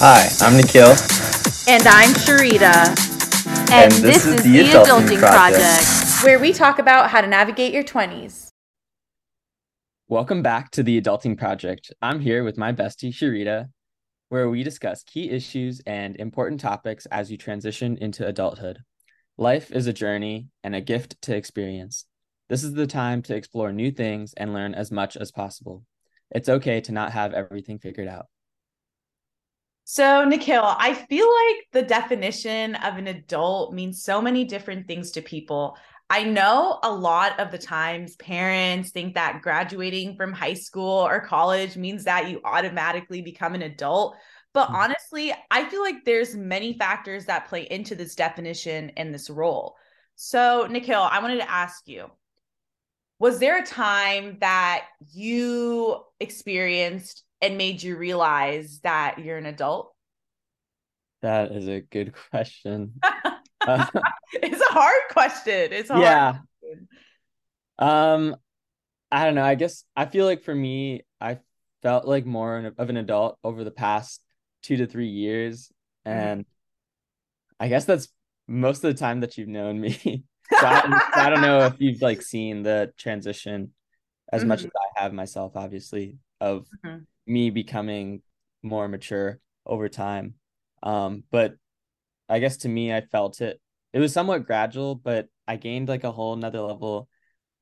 Hi, I'm Nikhil. And I'm Sharita. And, and this, this, is, the, Adulting, Adulting Project. Project, where we talk about how to navigate your 20s. Welcome back to the Adulting Project. I'm here with my bestie, Sharita, where we discuss key issues and important topics as you transition into adulthood. Life is a journey and a gift to experience. This is the time to explore new things and learn as much as possible. It's okay to not have everything figured out. So, Nikhil, I feel like the definition of an adult means so many different things to people. I know a lot of the times parents think that graduating from high school or college means that you automatically become an adult. But mm-hmm. honestly, I feel like there's many factors that play into this definition and this role. So, Nikhil, I wanted to ask you was there a time that you experienced and made you realize that you're an adult? That is a good question. uh, it's a hard question. It's hard. Yeah. Um, I don't know. I guess I feel like for me, I felt like more of an adult over the past two to three years, mm-hmm. and mm-hmm. I guess that's most of the time that you've known me. so I, I, don't know if you've like seen the transition as mm-hmm. much as I have myself, obviously, of mm-hmm me becoming more mature over time. Um, but I guess to me, I felt it. It was somewhat gradual, but I gained like a whole nother level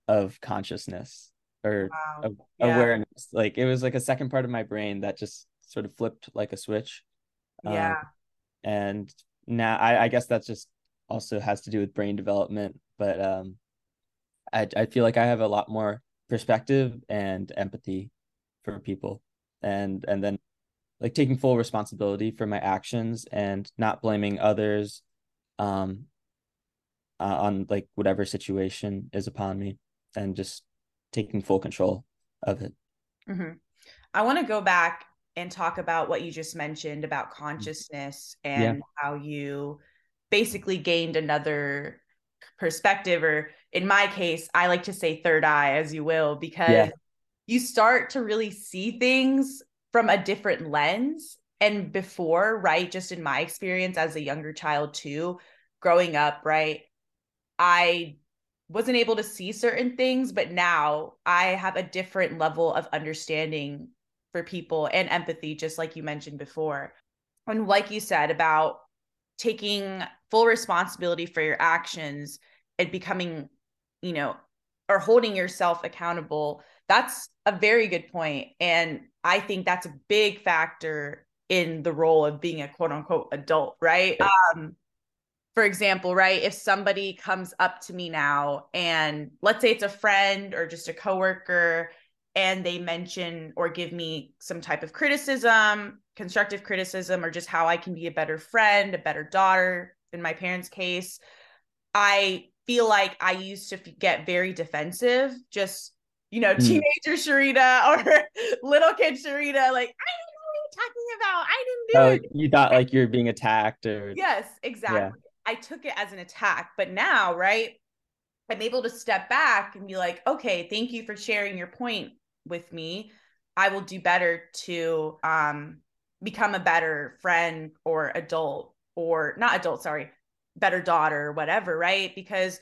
of consciousness or wow. yeah. awareness. Like it was like a second part of my brain that just sort of flipped like a switch. Yeah. Um, and now I, I guess that just also has to do with brain development, but um, I I feel like I have a lot more perspective and empathy for people and and then like taking full responsibility for my actions and not blaming others um uh, on like whatever situation is upon me and just taking full control of it mm-hmm. i want to go back and talk about what you just mentioned about consciousness and yeah. how you basically gained another perspective or in my case i like to say third eye as you will because yeah you start to really see things from a different lens. And before, right, just in my experience as a younger child too, growing up, right, I wasn't able to see certain things, but now I have a different level of understanding for people and empathy, just like you mentioned before. And like you said about taking full responsibility for your actions and becoming, you know, or holding yourself accountable that's a very good point. And I think that's a big factor in the role of being a quote unquote adult, right? Um, for example, right, if somebody comes up to me now and let's say it's a friend or just a coworker and they mention or give me some type of criticism, constructive criticism, or just how I can be a better friend, a better daughter in my parents' case, I feel like I used to get very defensive just you know, mm. teenager Sharita or little kid Sharita, like, I don't know what you're talking about. I didn't do oh, it. You thought like you're being attacked or Yes, exactly. Yeah. I took it as an attack. But now, right, I'm able to step back and be like, okay, thank you for sharing your point with me. I will do better to um become a better friend or adult or not adult, sorry, better daughter or whatever, right? Because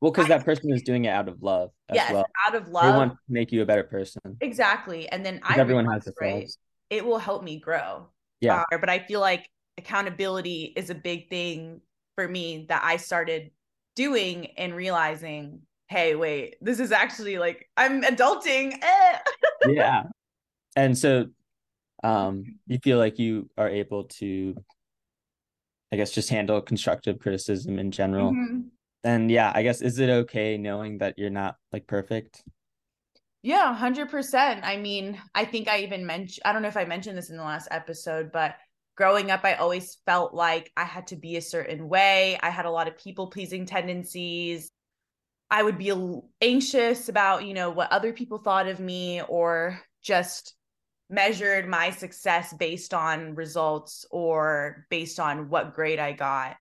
well, because that person is doing it out of love. yes, well. out of love. They want to make you a better person. Exactly, and then I everyone has the right. It will help me grow. Yeah, uh, but I feel like accountability is a big thing for me that I started doing and realizing, hey, wait, this is actually like I'm adulting. Eh. yeah, and so, um, you feel like you are able to, I guess, just handle constructive criticism in general. Mm-hmm and yeah, I guess is it okay knowing that you're not like perfect? Yeah, 100%. I mean, I think I even mentioned I don't know if I mentioned this in the last episode, but growing up I always felt like I had to be a certain way. I had a lot of people pleasing tendencies. I would be anxious about, you know, what other people thought of me or just measured my success based on results or based on what grade I got.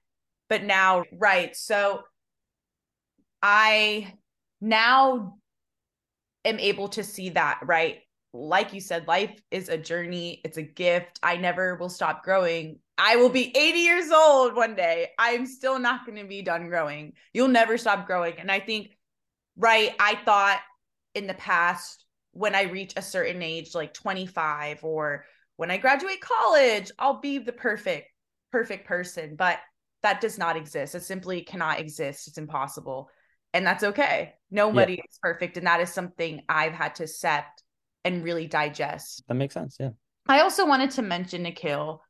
But now, right. So I now am able to see that, right? like you said, life is a journey, it's a gift. I never will stop growing. I will be 80 years old one day. I'm still not going to be done growing. You'll never stop growing. And I think, right, I thought in the past when I reach a certain age, like 25 or when I graduate college, I'll be the perfect, perfect person. But that does not exist. It simply cannot exist. It's impossible. And that's okay. Nobody yeah. is perfect. And that is something I've had to accept and really digest. That makes sense. Yeah. I also wanted to mention, Nikhil,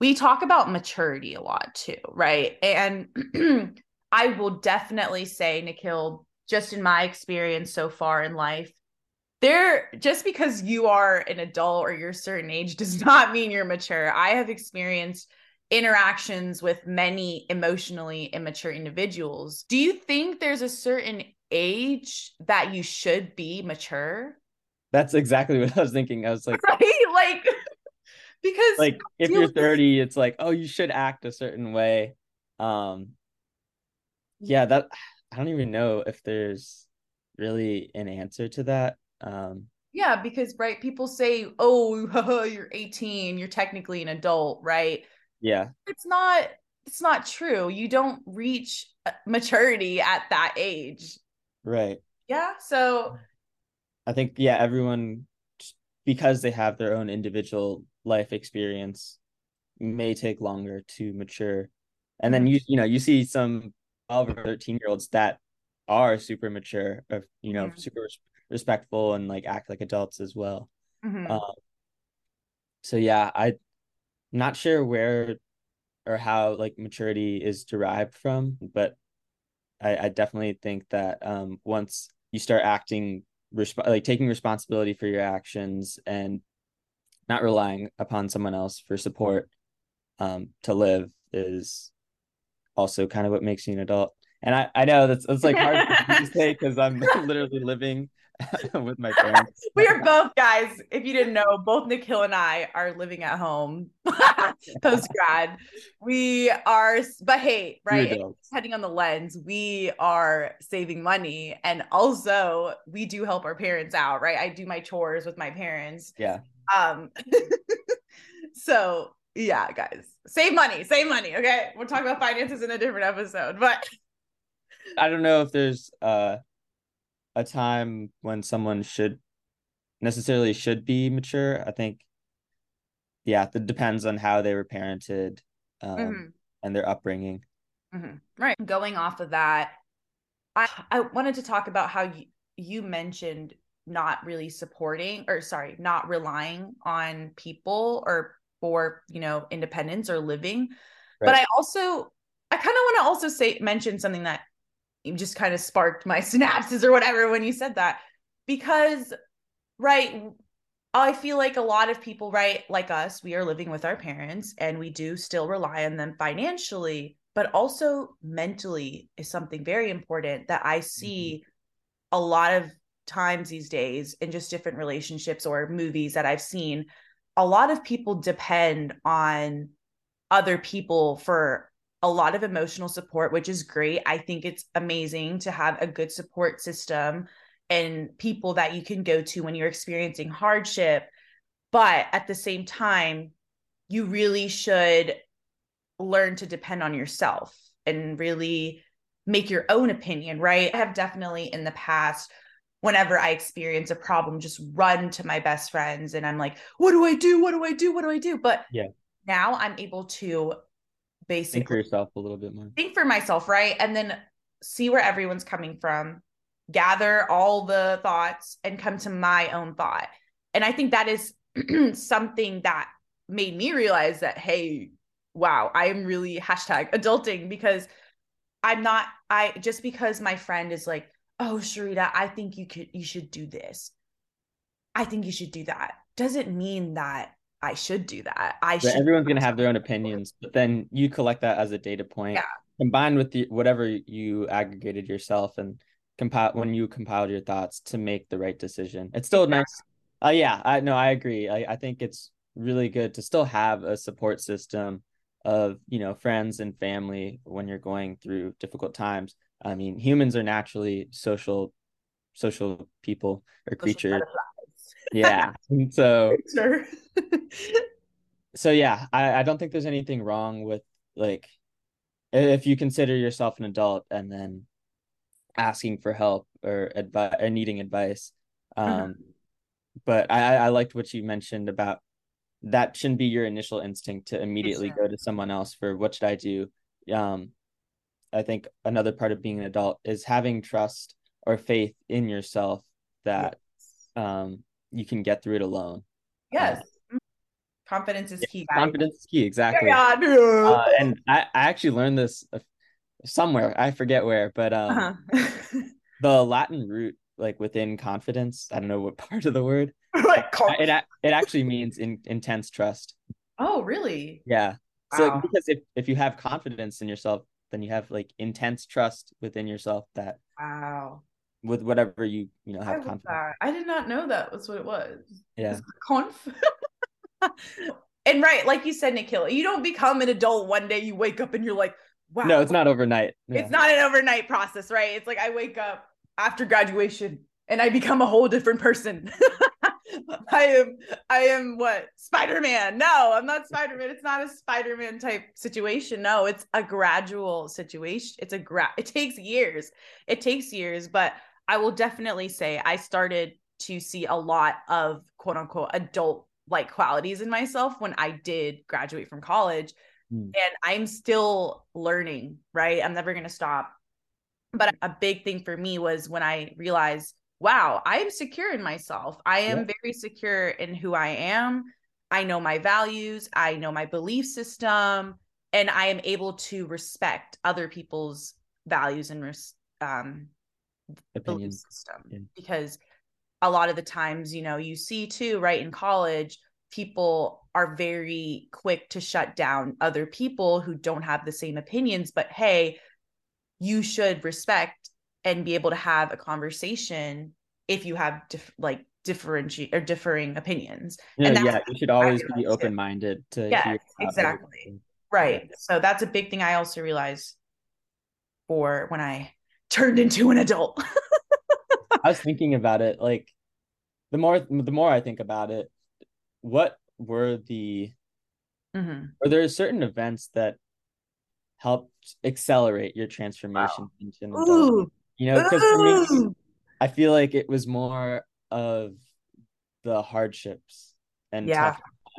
we talk about maturity a lot too, right? And I will definitely say, Nikhil, just in my experience so far in life, there just because you are an adult or you're a certain age does not mean you're mature. I have experienced interactions with many emotionally immature individuals. Do you think there's a certain age that you should be mature? That's exactly what I was thinking. I was like, right? Like, because like if you're 30, it's like, oh, you should act a certain way. Um, yeah, that I don't even know if there's really an answer to that. Um, yeah, because right, people say, oh, you're 18, you're technically an adult, right? Yeah. It's not it's not true. You don't reach uh, maturity at that age. Right. Yeah. So I think yeah, everyone because they have their own individual life experience may take longer to mature. And then mm-hmm. you you know, you see some 12 or 13 year olds that are super mature or you know, mm-hmm. super respectful and like act like adults as well. Mm-hmm. Um, so yeah, I not sure where or how like maturity is derived from, but I, I definitely think that um, once you start acting resp- like taking responsibility for your actions and not relying upon someone else for support um, to live is also kind of what makes you an adult. And I, I know that's it's like hard to say because I'm literally living with my parents. we are both guys. If you didn't know, both Nikhil and I are living at home post grad. we are, but hey, right? Depending on the lens, we are saving money, and also we do help our parents out, right? I do my chores with my parents. Yeah. Um. so yeah, guys, save money, save money. Okay, we'll talk about finances in a different episode, but. I don't know if there's uh a time when someone should necessarily should be mature. I think, yeah, it depends on how they were parented um, mm-hmm. and their upbringing. Mm-hmm. Right. Going off of that, I I wanted to talk about how you you mentioned not really supporting or sorry, not relying on people or for you know independence or living. Right. But I also I kind of want to also say mention something that just kind of sparked my synapses or whatever when you said that because right i feel like a lot of people right like us we are living with our parents and we do still rely on them financially but also mentally is something very important that i see mm-hmm. a lot of times these days in just different relationships or movies that i've seen a lot of people depend on other people for a lot of emotional support, which is great. I think it's amazing to have a good support system and people that you can go to when you're experiencing hardship. But at the same time, you really should learn to depend on yourself and really make your own opinion, right? I have definitely in the past whenever I experience a problem, just run to my best friends and I'm like, what do I do? What do I do? What do I do? But yeah, now I'm able to basically. Think for yourself a little bit more. Think for myself right? And then see where everyone's coming from gather all the thoughts and come to my own thought. And i think that is something that made me realize that hey wow i am really hashtag adulting because i'm not i just because my friend is like oh sharita i think you could you should do this. I think you should do that. Doesn't mean that I should do that. I should. Everyone's gonna have their own opinions, but then you collect that as a data point, yeah. combined with the whatever you aggregated yourself and compile when you compiled your thoughts to make the right decision. It's still yeah. nice. Uh, yeah, I no, I agree. I, I think it's really good to still have a support system of you know friends and family when you're going through difficult times. I mean, humans are naturally social, social people or creatures. Yeah. So sure. so yeah, I, I don't think there's anything wrong with like if you consider yourself an adult and then asking for help or advice or needing advice. Um, uh-huh. but I, I liked what you mentioned about that shouldn't be your initial instinct to immediately go to someone else for what should I do. Um, I think another part of being an adult is having trust or faith in yourself that yes. um, you can get through it alone. Yes. Um, confidence is key. Confidence is key, exactly. Uh, and I, I actually learned this somewhere, I forget where, but um, uh-huh. the Latin root, like within confidence, I don't know what part of the word, like it, it actually means in, intense trust. Oh, really? Yeah. So wow. because if, if you have confidence in yourself, then you have like intense trust within yourself that wow with whatever you you know have confidence. I did not know that was what it was. Yeah. Conf. and right, like you said, Nikhil, you don't become an adult one day. You wake up and you're like, wow. No, it's not overnight. Yeah. It's not an overnight process, right? It's like I wake up after graduation and I become a whole different person. I am I am what Spider-Man. No, I'm not Spider-Man. It's not a Spider-Man type situation. No, it's a gradual situation. It's a gra it takes years. It takes years, but I will definitely say I started to see a lot of quote unquote adult like qualities in myself when I did graduate from college. Mm. And I'm still learning, right? I'm never going to stop. But a big thing for me was when I realized wow, I am secure in myself. I am yeah. very secure in who I am. I know my values, I know my belief system, and I am able to respect other people's values and res- um, belief system yeah. because a lot of the times, you know, you see too, right in college, people are very quick to shut down other people who don't have the same opinions. But hey, you should respect and be able to have a conversation if you have dif- like differentiate or differing opinions. Yeah, and yeah, you should always be open minded to yeah, exactly. Right. So that's a big thing I also realize for when I turned into an adult. I was thinking about it like the more the more I think about it, what were the mm-hmm. are there certain events that helped accelerate your transformation wow. into an adult? Ooh. You know, because for me, I feel like it was more of the hardships and yeah.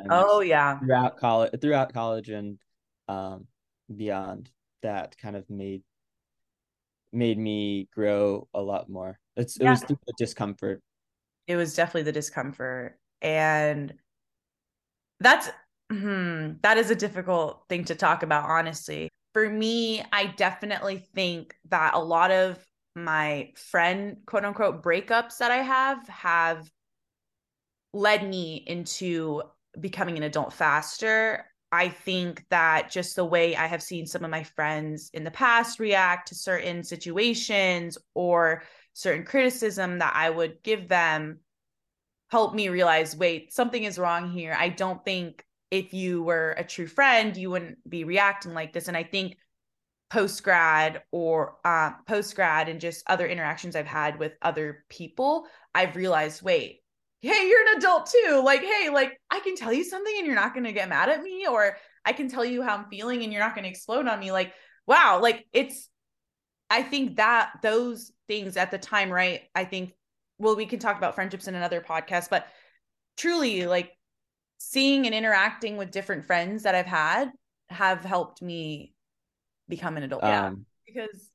oh yeah. Throughout college throughout college and um beyond that kind of made made me grow a lot more. It's it yeah. was the discomfort. It was definitely the discomfort. And that's hmm, that is a difficult thing to talk about, honestly. For me, I definitely think that a lot of my friend quote unquote breakups that I have have led me into becoming an adult faster. I think that just the way I have seen some of my friends in the past react to certain situations or certain criticism that I would give them helped me realize wait, something is wrong here. I don't think if you were a true friend, you wouldn't be reacting like this. And I think post grad or uh, post grad and just other interactions I've had with other people, I've realized, wait, hey, you're an adult too. Like, hey, like I can tell you something and you're not going to get mad at me, or I can tell you how I'm feeling and you're not going to explode on me. Like, wow, like it's, I think that those things at the time, right? I think, well, we can talk about friendships in another podcast, but truly, like seeing and interacting with different friends that I've had have helped me become an adult. Yeah. Um, because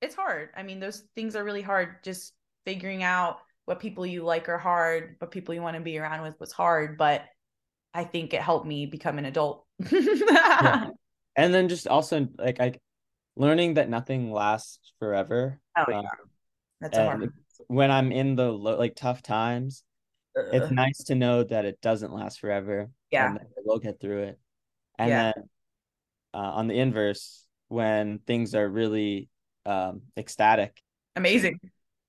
it's hard. I mean, those things are really hard. Just figuring out what people you like are hard, what people you want to be around with was hard. But I think it helped me become an adult. yeah. And then just also like I learning that nothing lasts forever. Oh yeah. Um, That's hard. When I'm in the like tough times, Ugh. it's nice to know that it doesn't last forever. Yeah. we'll get through it. And yeah. then uh, on the inverse when things are really um, ecstatic. Amazing.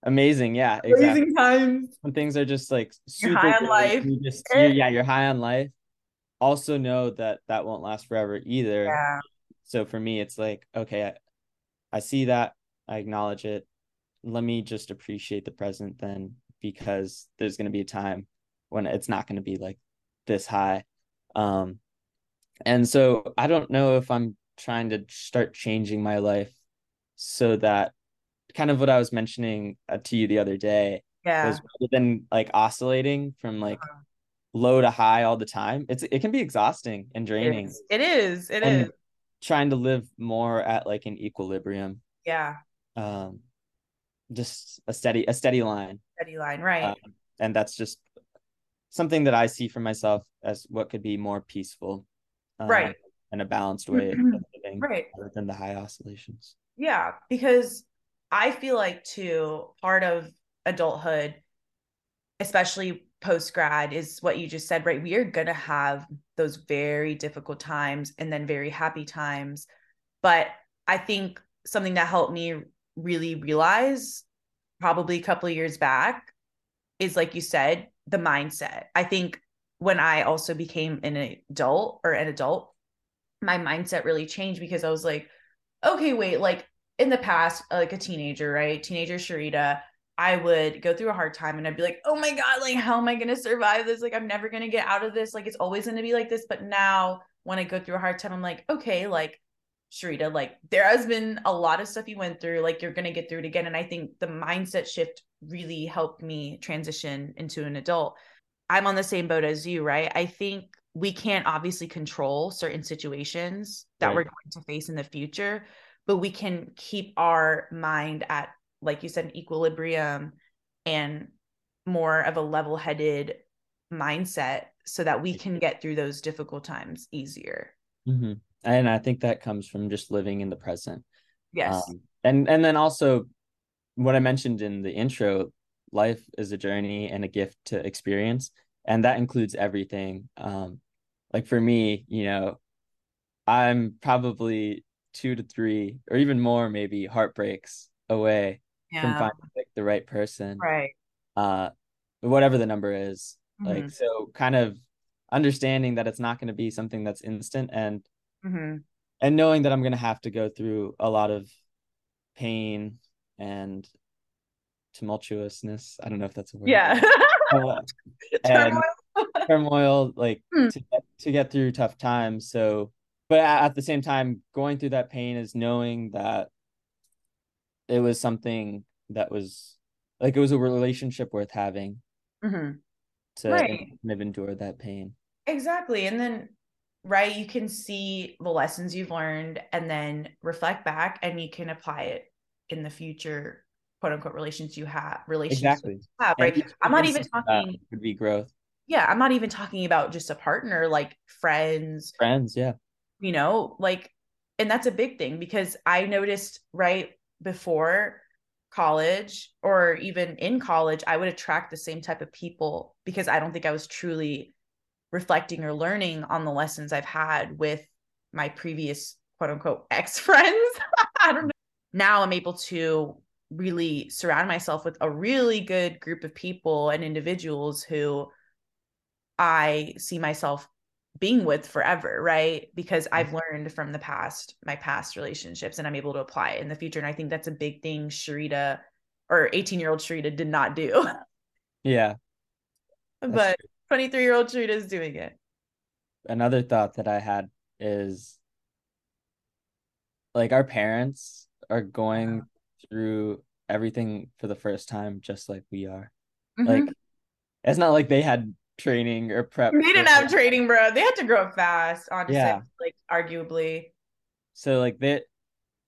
Amazing, yeah, exactly. Amazing times when things are just like super you're high on life. You just, you're, yeah, you're high on life. Also know that that won't last forever either. Yeah. So for me, it's like okay, I, I see that, I acknowledge it. Let me just appreciate the present then because there's going to be a time when it's not going to be like this high. Um, and so I don't know if I'm trying to start changing my life so that kind of what I was mentioning uh, to you the other day yeah. was rather than like oscillating from like uh-huh. low to high all the time, it's it can be exhausting and draining. It is. It is. It is. Trying to live more at like an equilibrium. Yeah. Um, just a steady a steady line. Steady line, right? Um, and that's just something that I see for myself as what could be more peaceful, um, right, and a balanced way of living, right, rather than the high oscillations. Yeah, because I feel like too part of adulthood, especially post grad, is what you just said, right? We are gonna have those very difficult times and then very happy times, but I think something that helped me really realize probably a couple of years back is like you said the mindset i think when i also became an adult or an adult my mindset really changed because i was like okay wait like in the past uh, like a teenager right teenager sharita i would go through a hard time and i'd be like oh my god like how am i going to survive this like i'm never going to get out of this like it's always going to be like this but now when i go through a hard time i'm like okay like Sharita, like there has been a lot of stuff you went through, like you're gonna get through it again. And I think the mindset shift really helped me transition into an adult. I'm on the same boat as you, right? I think we can't obviously control certain situations that right. we're going to face in the future, but we can keep our mind at, like you said, an equilibrium and more of a level headed mindset so that we can get through those difficult times easier. Mm-hmm and I think that comes from just living in the present. Yes. Um, and and then also what I mentioned in the intro, life is a journey and a gift to experience, and that includes everything. Um, like for me, you know, I'm probably two to three or even more maybe heartbreaks away yeah. from finding like the right person. Right. Uh whatever the number is. Mm-hmm. Like so kind of understanding that it's not going to be something that's instant and mm-hmm. and knowing that I'm gonna have to go through a lot of pain and tumultuousness. I don't know if that's a word. Yeah. uh, turmoil. turmoil, like mm. to get, to get through tough times. So, but at the same time, going through that pain is knowing that it was something that was like it was a relationship worth having mm-hmm. to right. kind of endure that pain. Exactly, and then right you can see the lessons you've learned and then reflect back and you can apply it in the future quote unquote relations you have relationships exactly have, right i'm not even talking would be growth yeah i'm not even talking about just a partner like friends friends yeah you know like and that's a big thing because i noticed right before college or even in college i would attract the same type of people because i don't think i was truly reflecting or learning on the lessons I've had with my previous quote unquote ex friends. I don't know. Now I'm able to really surround myself with a really good group of people and individuals who I see myself being with forever, right? Because I've mm-hmm. learned from the past, my past relationships, and I'm able to apply it in the future. And I think that's a big thing Sharita or 18 year old Sharita did not do. Yeah. but 23 year old Sharita is doing it. Another thought that I had is like our parents are going uh-huh. through everything for the first time just like we are. Mm-hmm. Like it's not like they had training or prep. They didn't have training, bro. They had to grow up fast, honestly. Yeah. Like arguably. So like that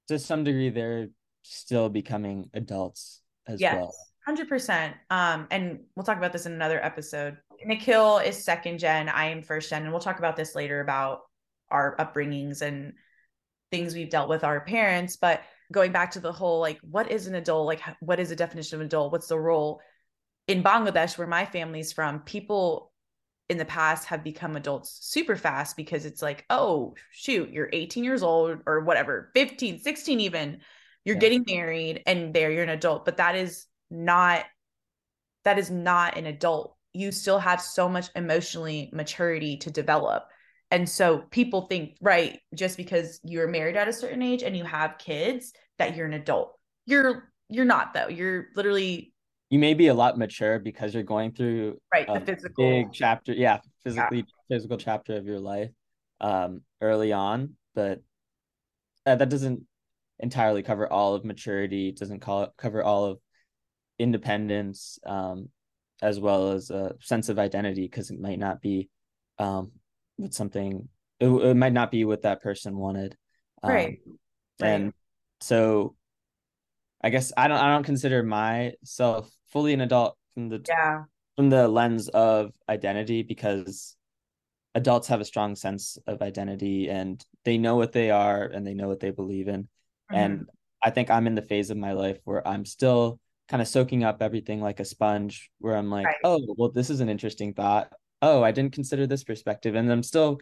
to some degree they're still becoming adults as yes. well. Hundred percent. Um, and we'll talk about this in another episode. Nikhil is second gen. I am first gen, and we'll talk about this later about our upbringings and things we've dealt with our parents. But going back to the whole like, what is an adult? Like, what is the definition of adult? What's the role? In Bangladesh, where my family's from, people in the past have become adults super fast because it's like, oh, shoot, you're 18 years old or whatever, 15, 16 even. You're yeah. getting married and there you're an adult. But that is not that is not an adult you still have so much emotionally maturity to develop and so people think right just because you're married at a certain age and you have kids that you're an adult you're you're not though you're literally you may be a lot mature because you're going through right a the physical big chapter yeah physically yeah. physical chapter of your life um early on but uh, that doesn't entirely cover all of maturity doesn't call cover all of independence um as well as a sense of identity because it might not be um with something it, it might not be what that person wanted um, right. right and so i guess i don't i don't consider myself fully an adult from the yeah. from the lens of identity because adults have a strong sense of identity and they know what they are and they know what they believe in. Mm-hmm. and i think i'm in the phase of my life where i'm still kind of soaking up everything like a sponge where i'm like right. oh well this is an interesting thought. Oh i didn't consider this perspective. And i'm still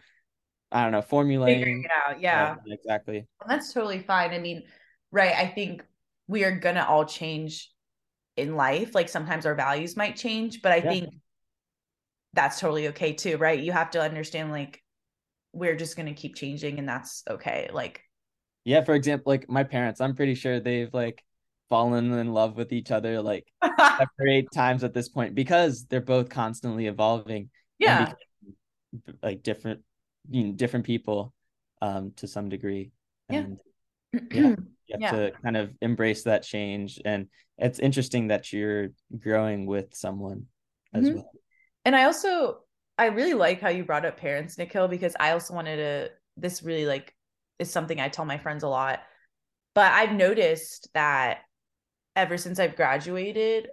i don't know formulating Figuring it out. Yeah. yeah exactly. And that's totally fine. I mean right i think we are gonna all change in life like sometimes our values might change but i yeah. think that's totally okay too right? You have to understand like we're just going to keep changing and that's okay like yeah for example like my parents i'm pretty sure they've like fallen in love with each other like separate times at this point because they're both constantly evolving yeah. like different you know, different people um to some degree and yeah, yeah you have yeah. to kind of embrace that change. And it's interesting that you're growing with someone as mm-hmm. well. And i also i really like how you brought up parents nikhil because i also wanted to this really like is something i tell my friends a lot. But i've noticed that ever since i've graduated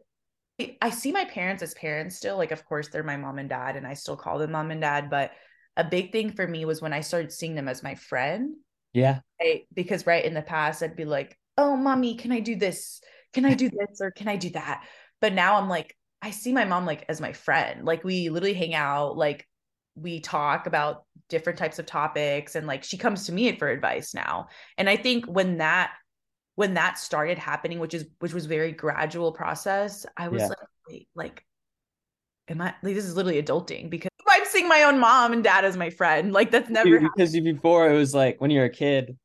i see my parents as parents still. Like of course they're my mom and dad and i still call them mom and dad. But a big thing for me was when i started seeing them as my friend yeah. Right? Because right in the past, I'd be like, oh, mommy, can I do this? Can I do this? Or can I do that? But now I'm like, I see my mom like as my friend. Like we literally hang out, like we talk about different types of topics and like she comes to me for advice now. And I think when that when that started happening, which is which was very gradual process, I was yeah. like, wait, like am I like this is literally adulting because I'm seeing my own mom and dad as my friend. Like that's never Dude, because before it was like when you're a kid,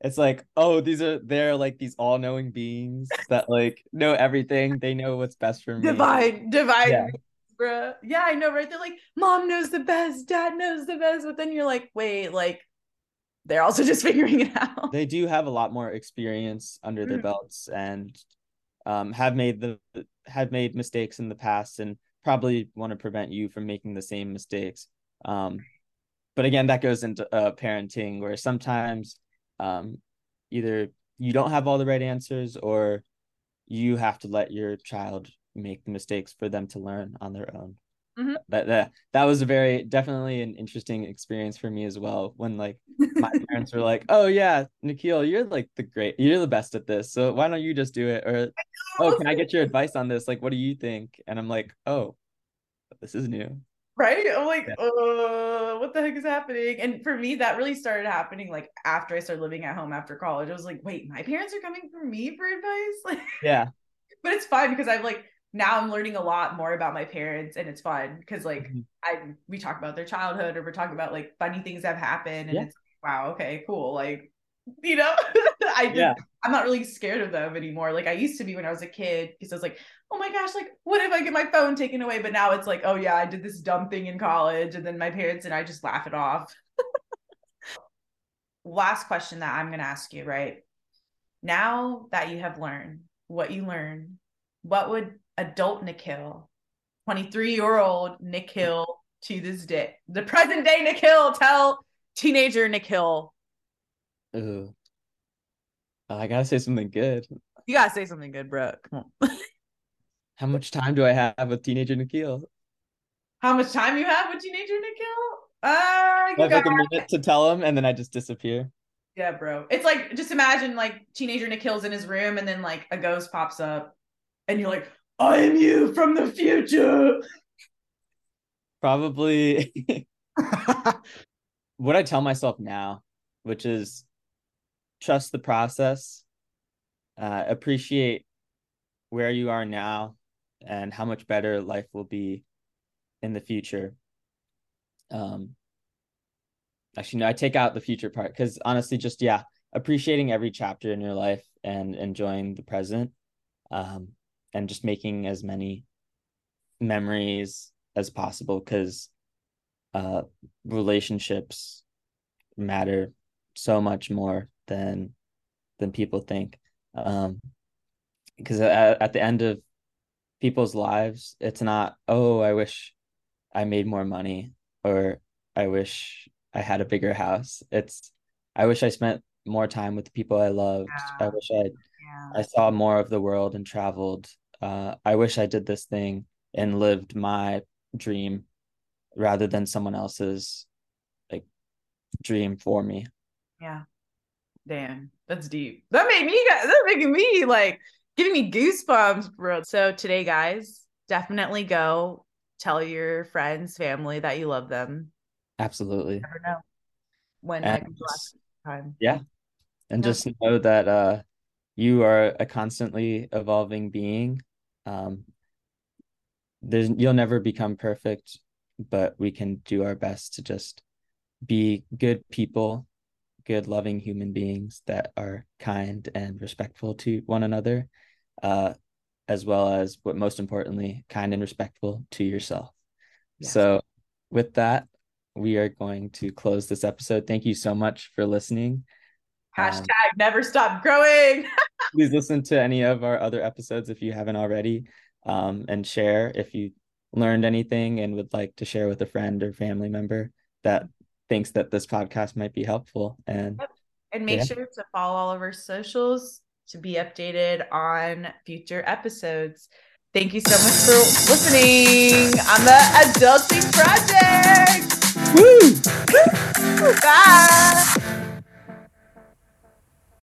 it's like, oh, these are they're like these all-knowing beings that like know everything. They know what's best for me. Divine, divine. Yeah. Bruh. Yeah, I know, right? They're like, mom knows the best, dad knows the best. But then you're like, wait, like they're also just figuring it out. They do have a lot more experience under their mm. belts and um, have made the have made mistakes in the past and probably want to prevent you from making the same mistakes. Um, but again, that goes into uh, parenting where sometimes um, either you don't have all the right answers or you have to let your child make the mistakes for them to learn on their own. Mm-hmm. That, that that was a very definitely an interesting experience for me as well. When like my parents were like, "Oh yeah, Nikhil, you're like the great, you're the best at this. So why don't you just do it?" Or, "Oh, can I get your advice on this? Like, what do you think?" And I'm like, "Oh, this is new." Right? I'm like, yeah. uh, what the heck is happening? And for me, that really started happening like after I started living at home after college. I was like, wait, my parents are coming for me for advice? Like, yeah. But it's fine because I've like now I'm learning a lot more about my parents and it's fun because like mm-hmm. I we talk about their childhood or we're talking about like funny things that have happened and yeah. it's wow, okay, cool. Like, you know, I just, yeah. I'm not really scared of them anymore. Like I used to be when I was a kid because I was like, oh my gosh, like what if I get my phone taken away? But now it's like, oh yeah, I did this dumb thing in college and then my parents and I just laugh it off. Last question that I'm gonna ask you, right? Now that you have learned what you learned, what would adult Nikhil, 23 year old Nikhil to this day, the present day Nikhil, tell teenager Nikhil. Ooh. I gotta say something good. You gotta say something good, bro. Come on. How much time do I have with teenager Nikhil? How much time you have with teenager Nikhil? Uh, I have like a minute to tell him, and then I just disappear. Yeah, bro. It's like just imagine like teenager Nikhil's in his room, and then like a ghost pops up, and you're like, I am you from the future. Probably what I tell myself now, which is trust the process, uh, appreciate where you are now and how much better life will be in the future. Um, actually, no, I take out the future part because honestly, just yeah, appreciating every chapter in your life and enjoying the present. Um, and just making as many memories as possible because uh, relationships matter so much more than than people think um because at, at the end of people's lives it's not oh i wish i made more money or i wish i had a bigger house it's i wish i spent more time with the people i loved yeah. i wish i yeah. i saw more of the world and traveled uh i wish i did this thing and lived my dream rather than someone else's like dream for me. Yeah. Damn, that's deep. That made me that making me like giving me goosebumps, bro. So today, guys, definitely go tell your friends, family that you love them. Absolutely. never know when and, last time. Yeah. And yeah. just know that uh you are a constantly evolving being. Um there's you'll never become perfect but we can do our best to just be good people, good, loving human beings that are kind and respectful to one another, uh, as well as what most importantly, kind and respectful to yourself. Yes. So, with that, we are going to close this episode. Thank you so much for listening. Hashtag um, never stop growing. please listen to any of our other episodes if you haven't already um, and share if you learned anything and would like to share with a friend or family member that thinks that this podcast might be helpful and and make yeah. sure to follow all of our socials to be updated on future episodes thank you so much for listening on the adulting project Woo! Bye.